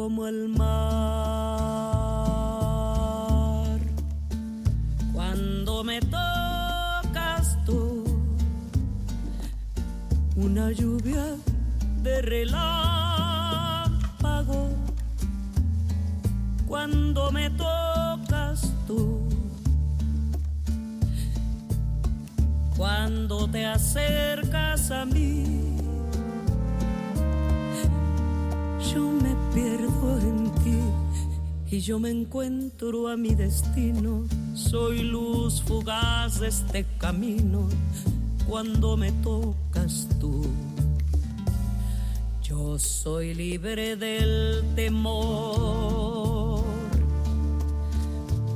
Como el mar. Destino. Soy luz fugaz de este camino cuando me tocas tú. Yo soy libre del temor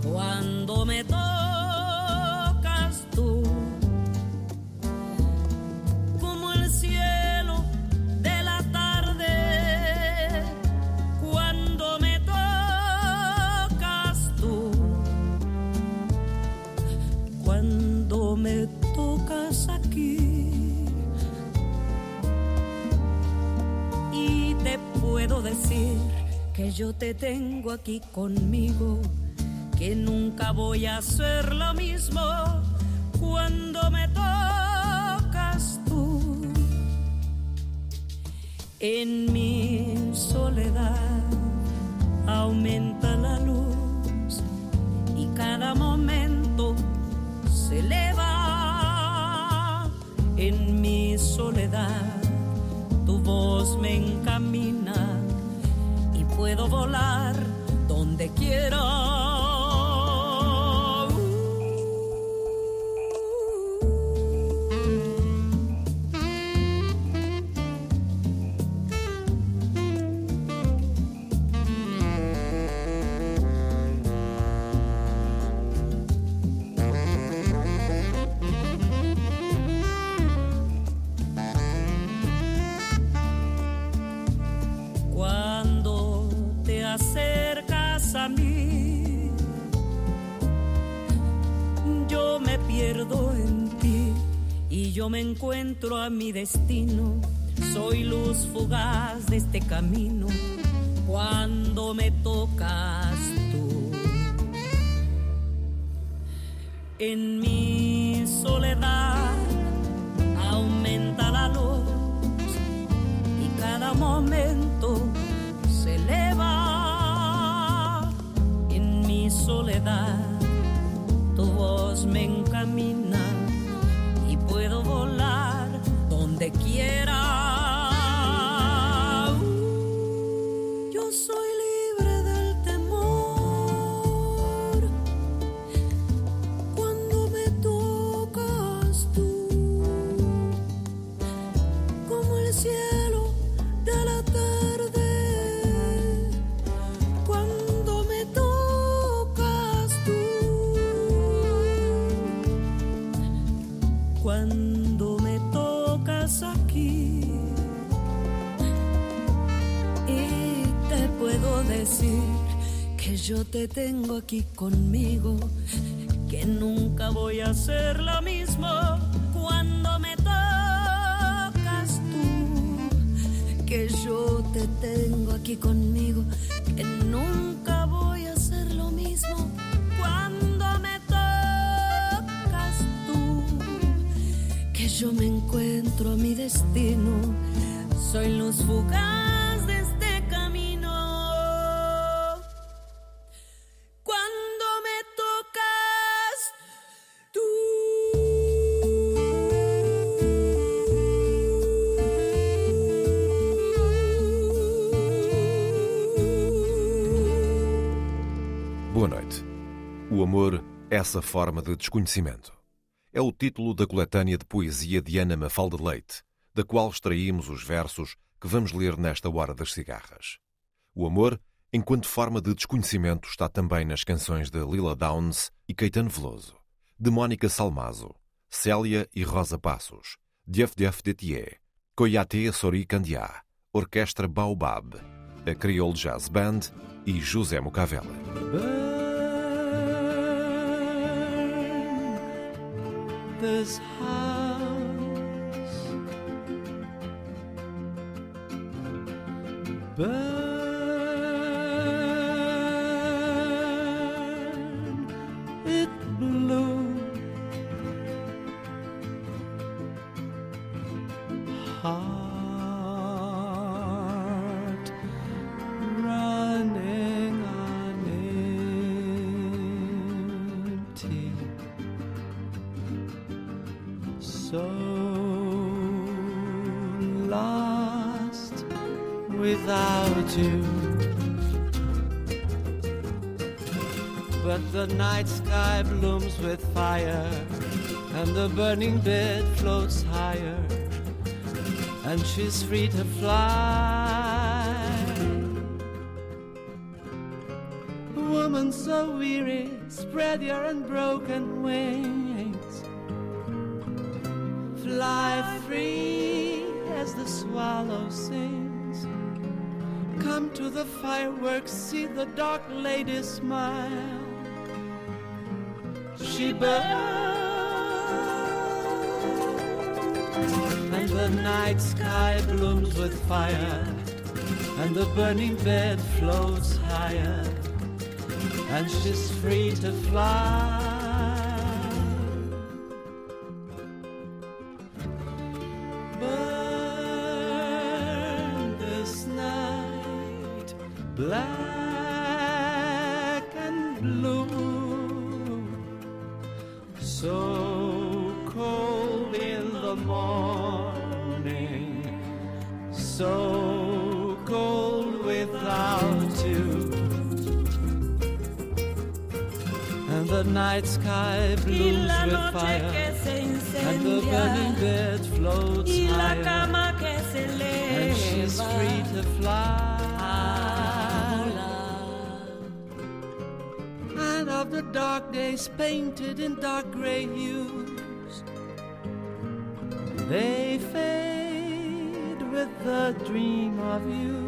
cuando me tocas que yo te tengo aquí conmigo que nunca voy a hacer lo mismo cuando me tocas tú en mi soledad aumenta la luz y cada momento se eleva en mi soledad. Tu voz me encamina puedo volar donde quiera. A mí, yo me pierdo en ti y yo me encuentro a mi destino. Soy luz fugaz de este camino cuando me tocas tú. En mi soledad aumenta la luz y cada momento soledad. Tu voz me encamina y puedo volar donde quiera. Que yo te tengo aquí conmigo que nunca voy a hacer lo mismo cuando me tocas tú. Que yo te tengo aquí conmigo que nunca voy a hacer lo mismo cuando me tocas tú. Que yo me encuentro a mi destino soy luz fugaz Essa forma de desconhecimento. É o título da coletânea de poesia de Ana Mafalda Leite, da qual extraímos os versos que vamos ler nesta hora das cigarras. O amor, enquanto forma de desconhecimento, está também nas canções de Lila Downs e Caetano Veloso, de Mónica Salmazo, Célia e Rosa Passos, Dief Dief Detier, Coyate Sori Candiá, Orquestra Baobab, a Creole Jazz Band e José Mucavela. This house. Burn it blue. Heart But the night sky blooms with fire, and the burning bed floats higher, and she's free to fly. Woman so weary, spread your unbroken wings. Fly free as the swallow sings. Come to the fireworks, see the dark lady smile. She burns, and the night sky blooms with fire, and the burning bed floats higher, and she's free to fly. last. Days painted in dark gray hues, they fade with the dream of you.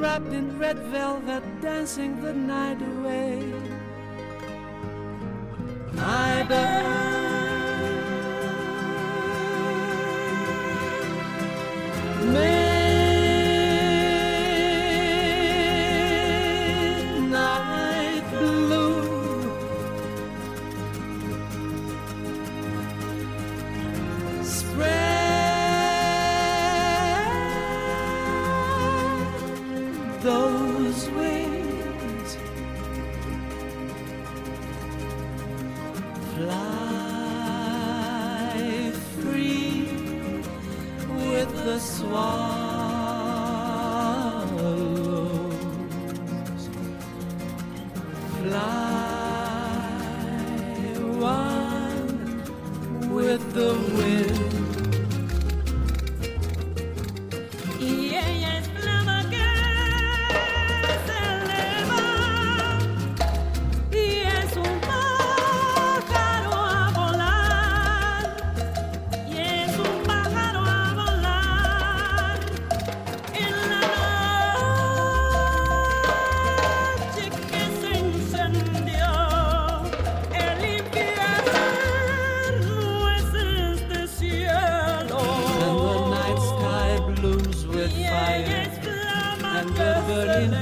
Wrapped in red velvet, dancing the night away. I burn.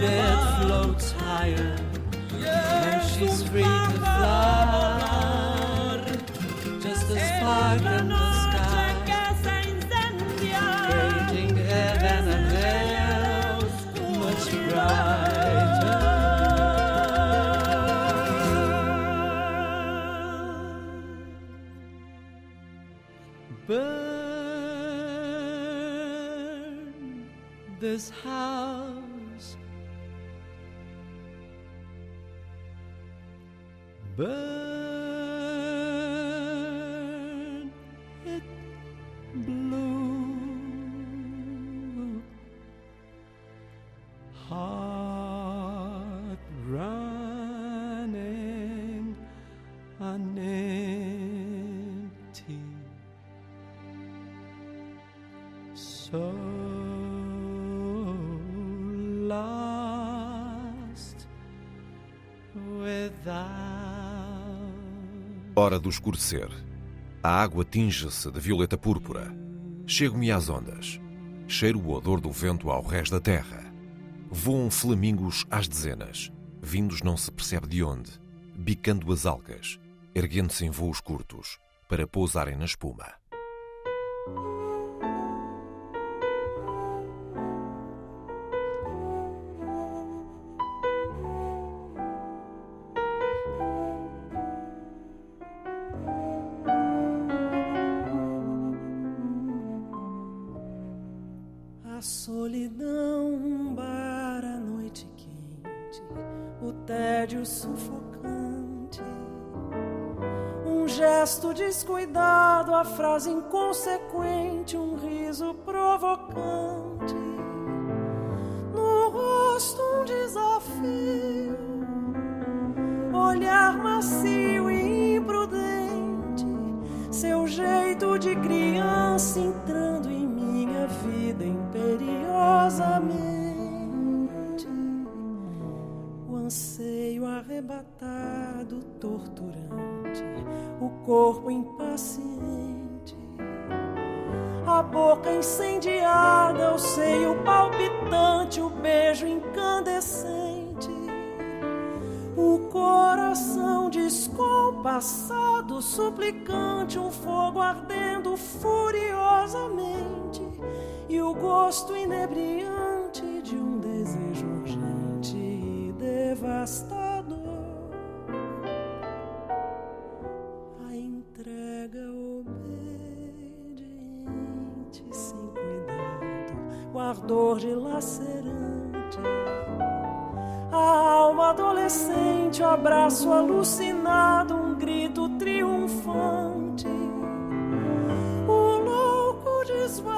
bed floats higher, and she's free to fly, just a spark as far escurecer. A água tinge-se de violeta púrpura. Chego-me às ondas. Cheiro o odor do vento ao rés da terra. Voam flamingos às dezenas, vindos não se percebe de onde, bicando as algas, erguendo-se em voos curtos, para pousarem na espuma. Solidão, um bar noite quente, o tédio sufocante, um gesto descuidado, a frase inconsequente, um riso provocante, no rosto um desafio, olhar macio corpo impaciente, a boca incendiada, o seio palpitante, o beijo incandescente. O coração descompassado, suplicante, um fogo ardendo furiosamente, e o gosto inebriante de um desejo urgente e devastador. Ardor dilacerante. A alma adolescente, o abraço alucinado, um grito triunfante. O louco desvario,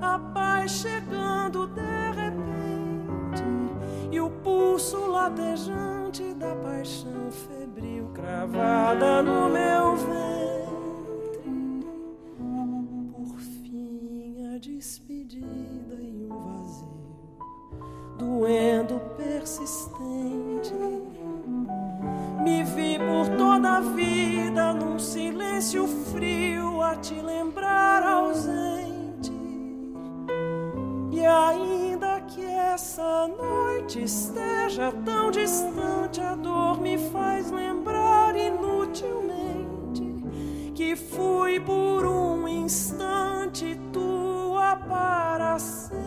a paz chegando de repente, e o pulso latejante da paixão febril cravada no meu ventre. Te lembrar ausente. E ainda que essa noite esteja tão distante, a dor me faz lembrar inutilmente que fui por um instante tua para sempre.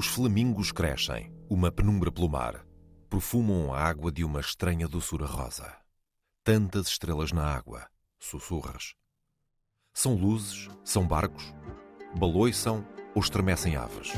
Os flamingos crescem, uma penumbra pelo mar, perfumam a água de uma estranha doçura rosa. Tantas estrelas na água, sussurras. São luzes, são barcos, baloiçam ou estremecem aves.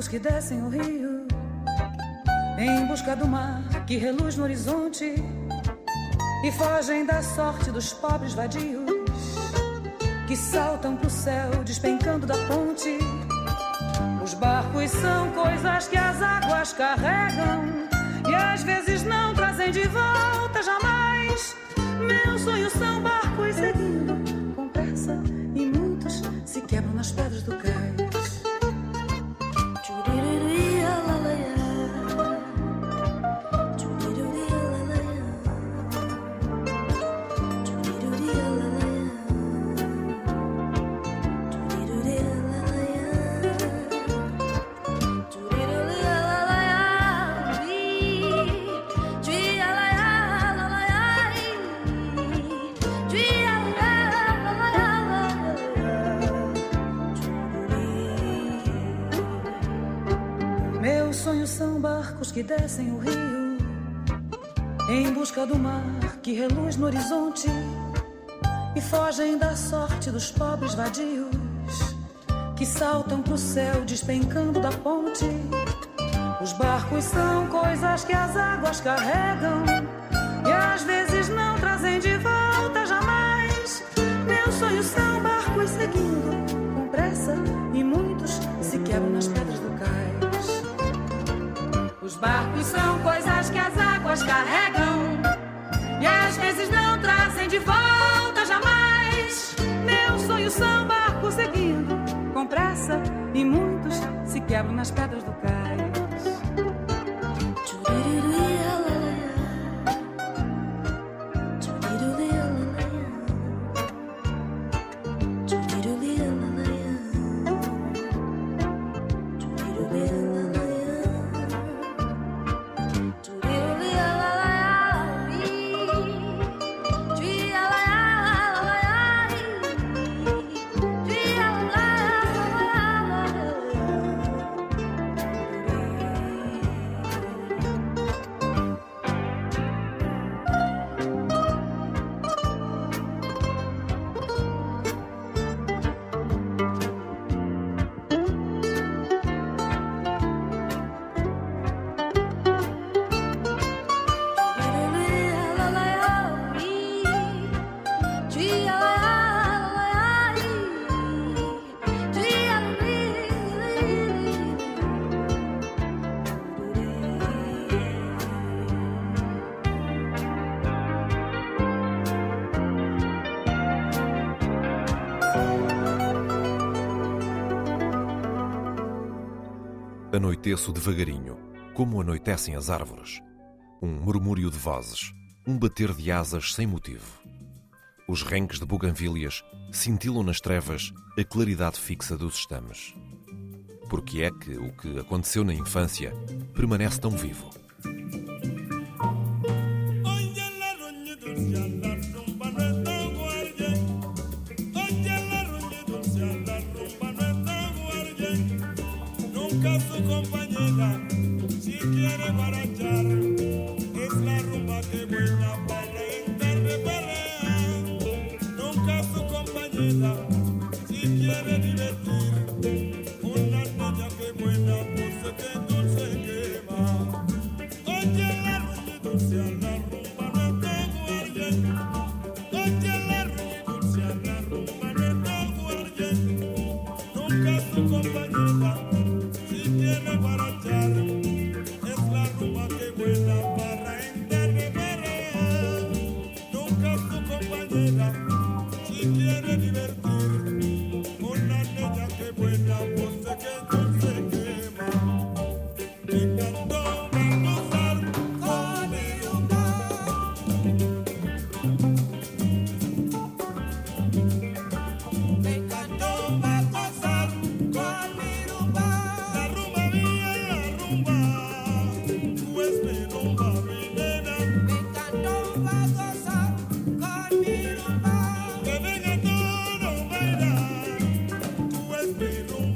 Barcos que descem o rio em busca do mar que reluz no horizonte e fogem da sorte dos pobres vadios que saltam pro céu despencando da ponte. Os barcos são coisas que as águas carregam e às vezes não trazem de volta jamais. Meus sonhos são barcos seguindo com pressa e muitos se quebram nas pedras do cais. Que descem o rio em busca do mar que reluz no horizonte e fogem da sorte dos pobres vadios que saltam pro céu despencando da ponte. Os barcos são coisas que as águas carregam e às vezes não trazem de volta jamais. Meus sonhos são barcos seguindo com pressa e muitos se quebram nas de volta jamais. Meus sonhos são barcos seguindo com pressa e muitos se quebram nas pedras do cais. Anoiteço devagarinho, como anoitecem as árvores. Um murmúrio de vozes, um bater de asas sem motivo. Os renques de buganvílias cintilam nas trevas a claridade fixa dos estames. Porque é que o que aconteceu na infância permanece tão vivo? with the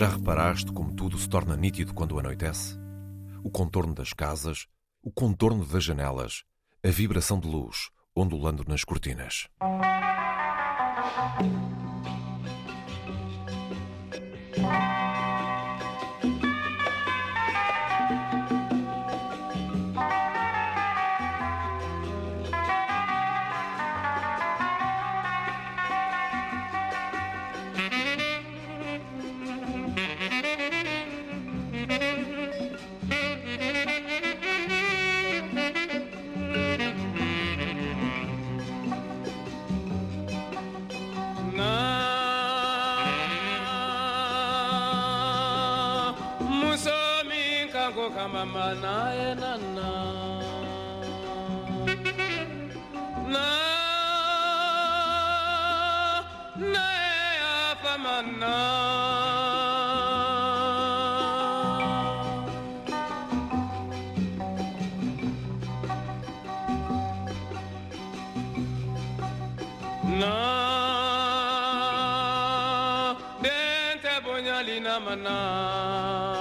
Já reparaste como tudo se torna nítido quando anoitece? O contorno das casas, o contorno das janelas, a vibração de luz ondulando nas cortinas. Na dente bonyalina mana mana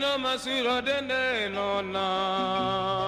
sino masiro dende no na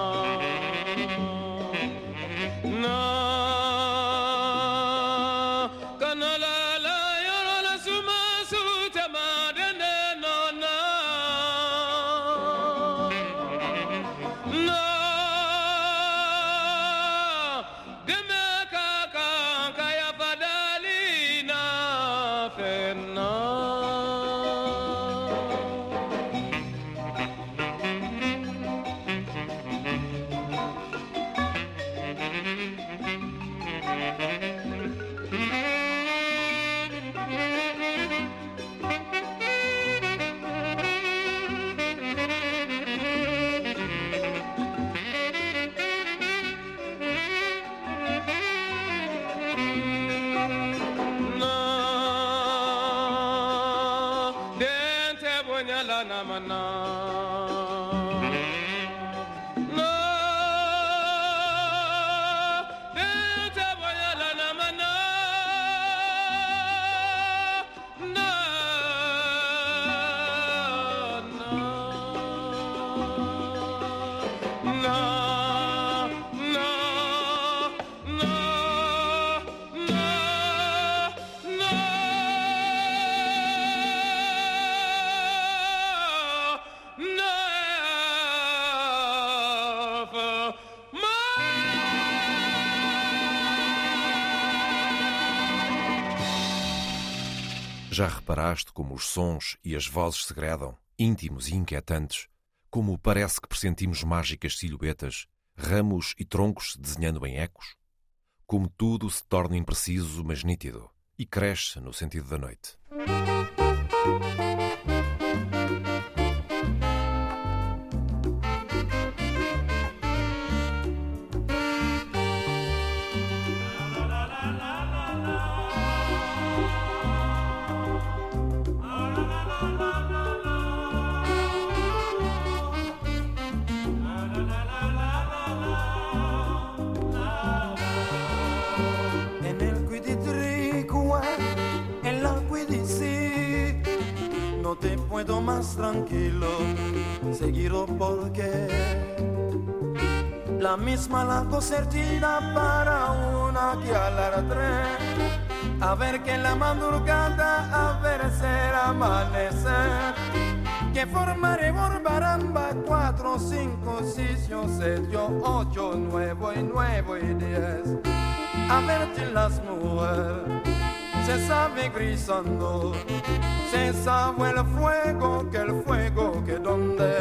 Já reparaste como os sons e as vozes segredam, íntimos e inquietantes, como parece que pressentimos mágicas silhuetas, ramos e troncos se desenhando em ecos? Como tudo se torna impreciso, mas nítido, e cresce no sentido da noite. Más tranquilo, seguido porque la misma la concertina para una que alarde a ver que la madrugada a ver ser amanecer. Que formaré baramba cuatro, cinco, seis, siete, ocho, nueve y nueve y diez. A ver si las mujeres se sabe grisando se sabe el fuego, que el fuego que donde.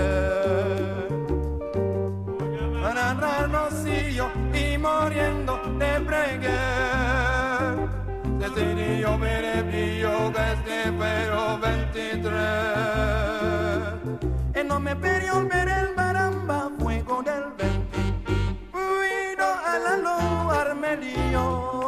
Yo y muriendo. Se yo veré brillo que este pero 23. Y no me perdió ver el maramba, fuego del 20. Uido a la luz, Armelio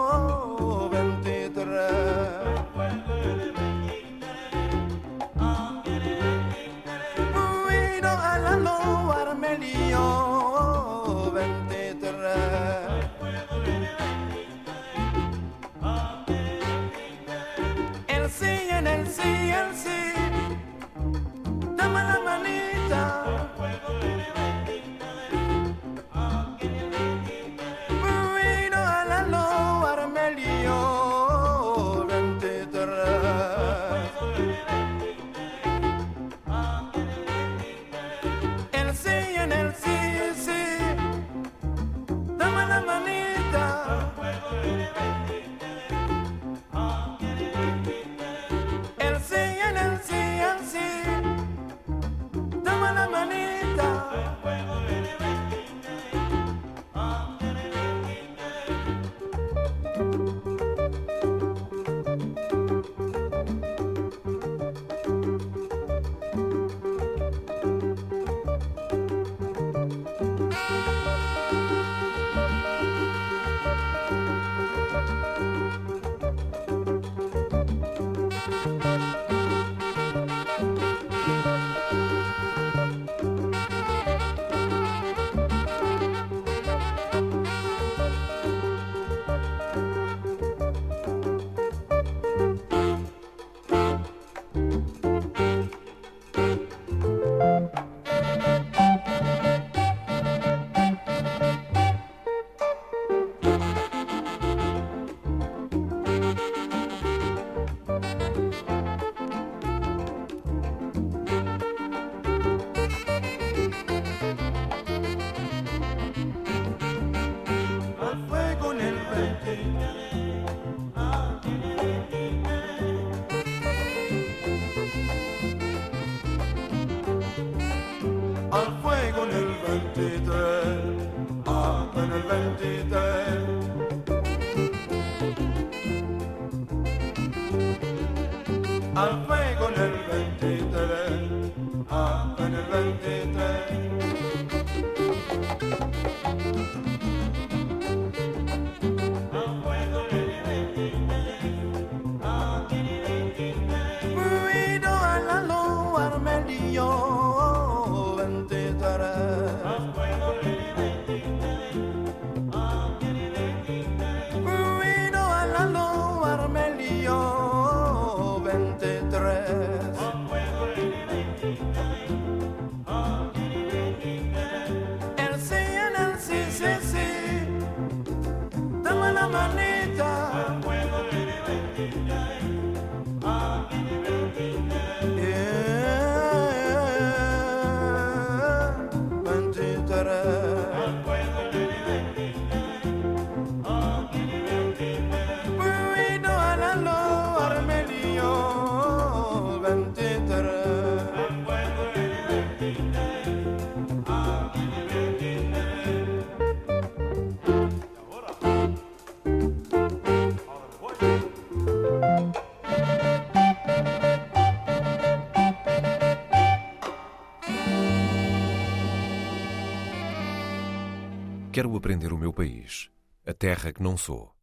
que não sou.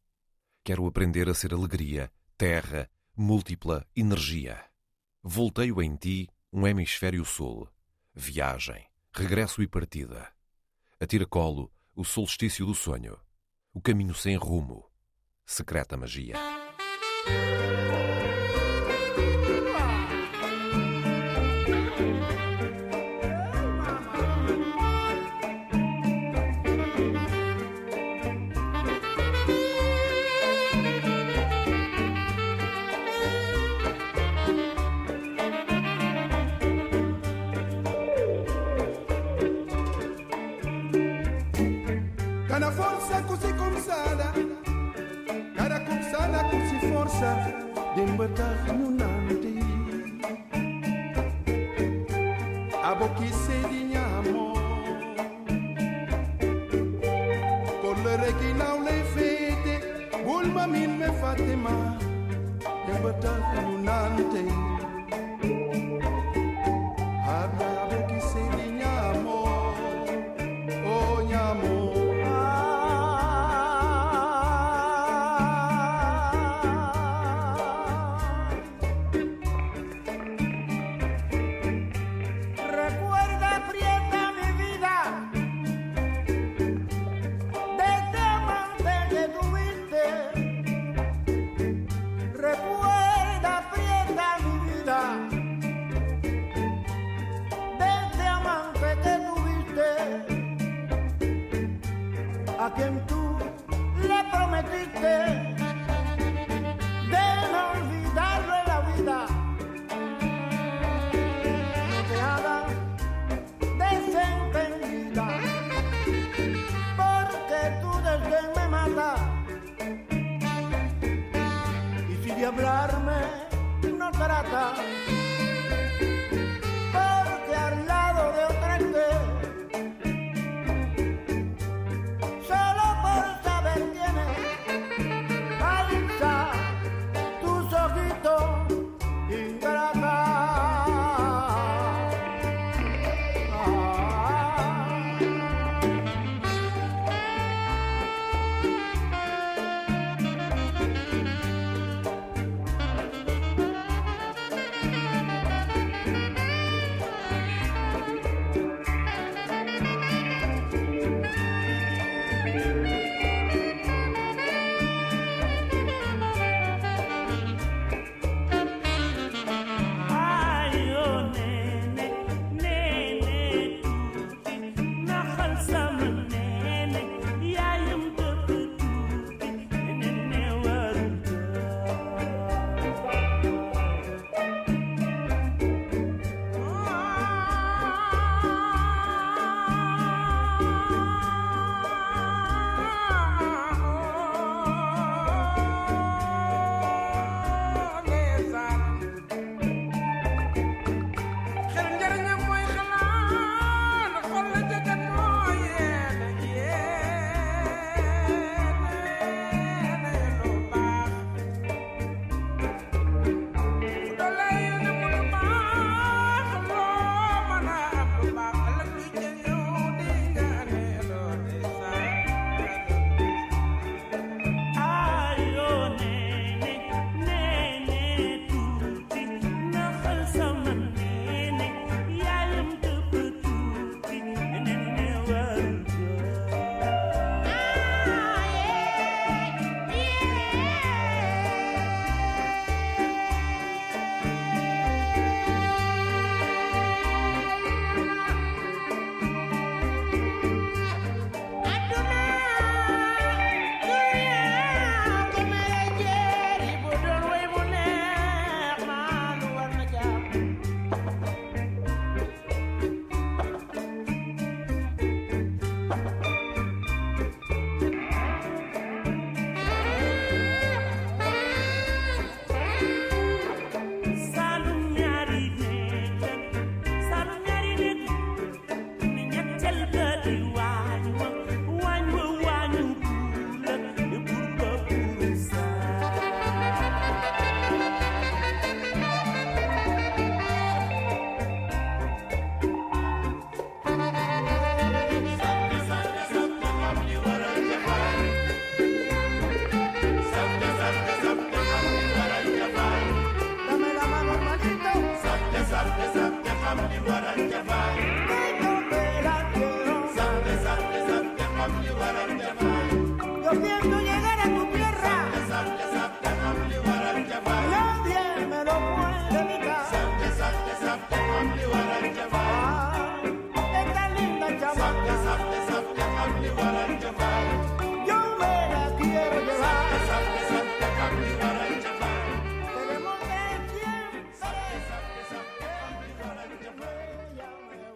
Quero aprender a ser alegria, terra, múltipla energia. Volteio em ti um hemisfério sul. Viagem, regresso e partida. A tiracolo, o solstício do sonho. O caminho sem rumo. Secreta magia. Kana forza così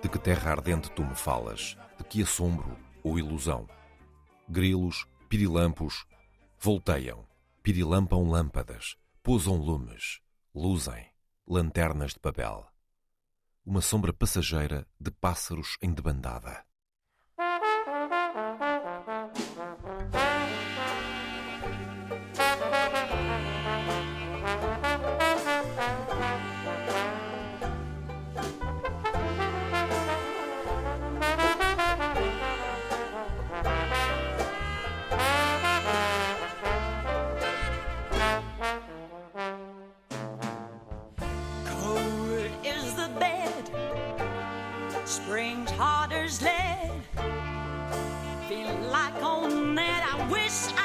De que terra ardente tu me falas? De que assombro ou ilusão? Grilos, pirilampos, volteiam, pirilampam lâmpadas, pousam lumes, luzem, lanternas de papel. Uma sombra passageira de pássaros em debandada. back on that. I wish I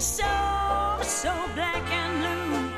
so, so black and blue.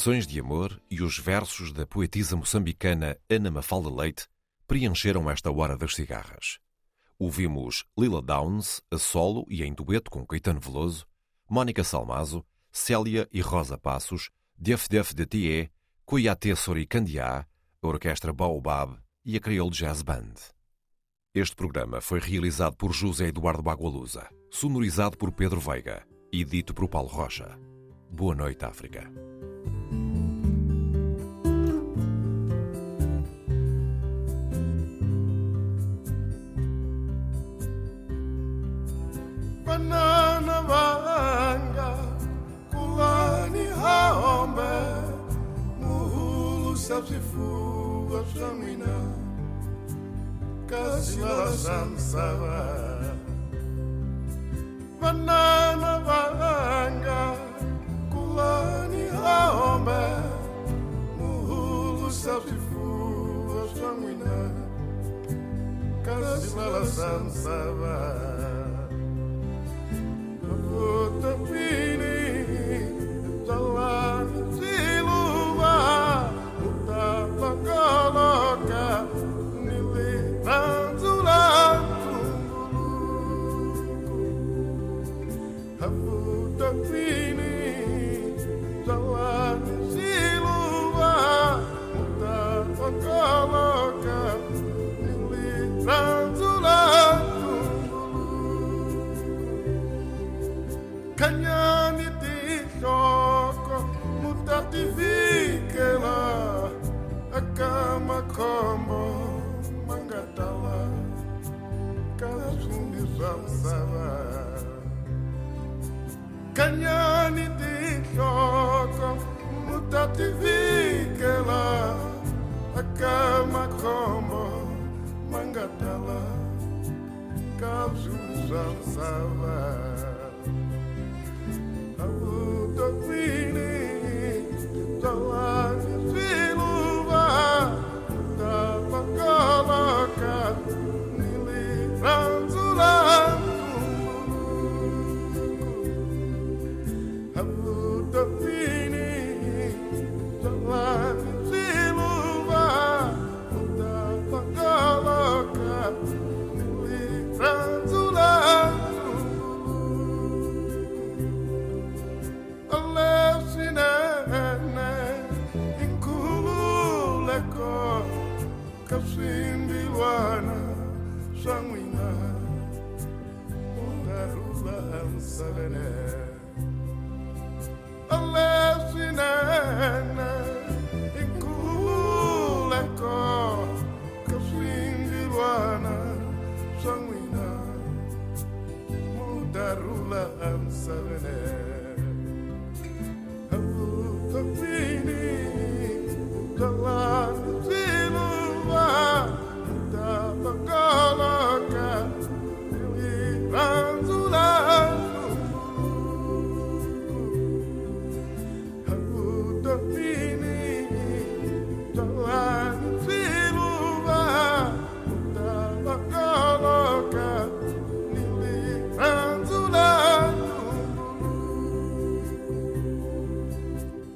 Canções de amor e os versos da poetisa moçambicana Ana Mafalda Leite preencheram esta hora das cigarras. Ouvimos Lila Downs a solo e em dueto com Caetano Veloso, Mónica Salmazo, Célia e Rosa Passos, Def Def de Thier, Coiate Sori Candiá, a Orquestra Baobab e a Creole Jazz Band. Este programa foi realizado por José Eduardo Bagualusa, sonorizado por Pedro Veiga e dito por Paulo Rocha. Boa noite, África. Muhulu sabsifu afsamina Kasila Sansava Banana Vanga Kulani Haombe Muhulu Saltifu Sanguina Kasila Sansava Utapini kasundi samsava Darula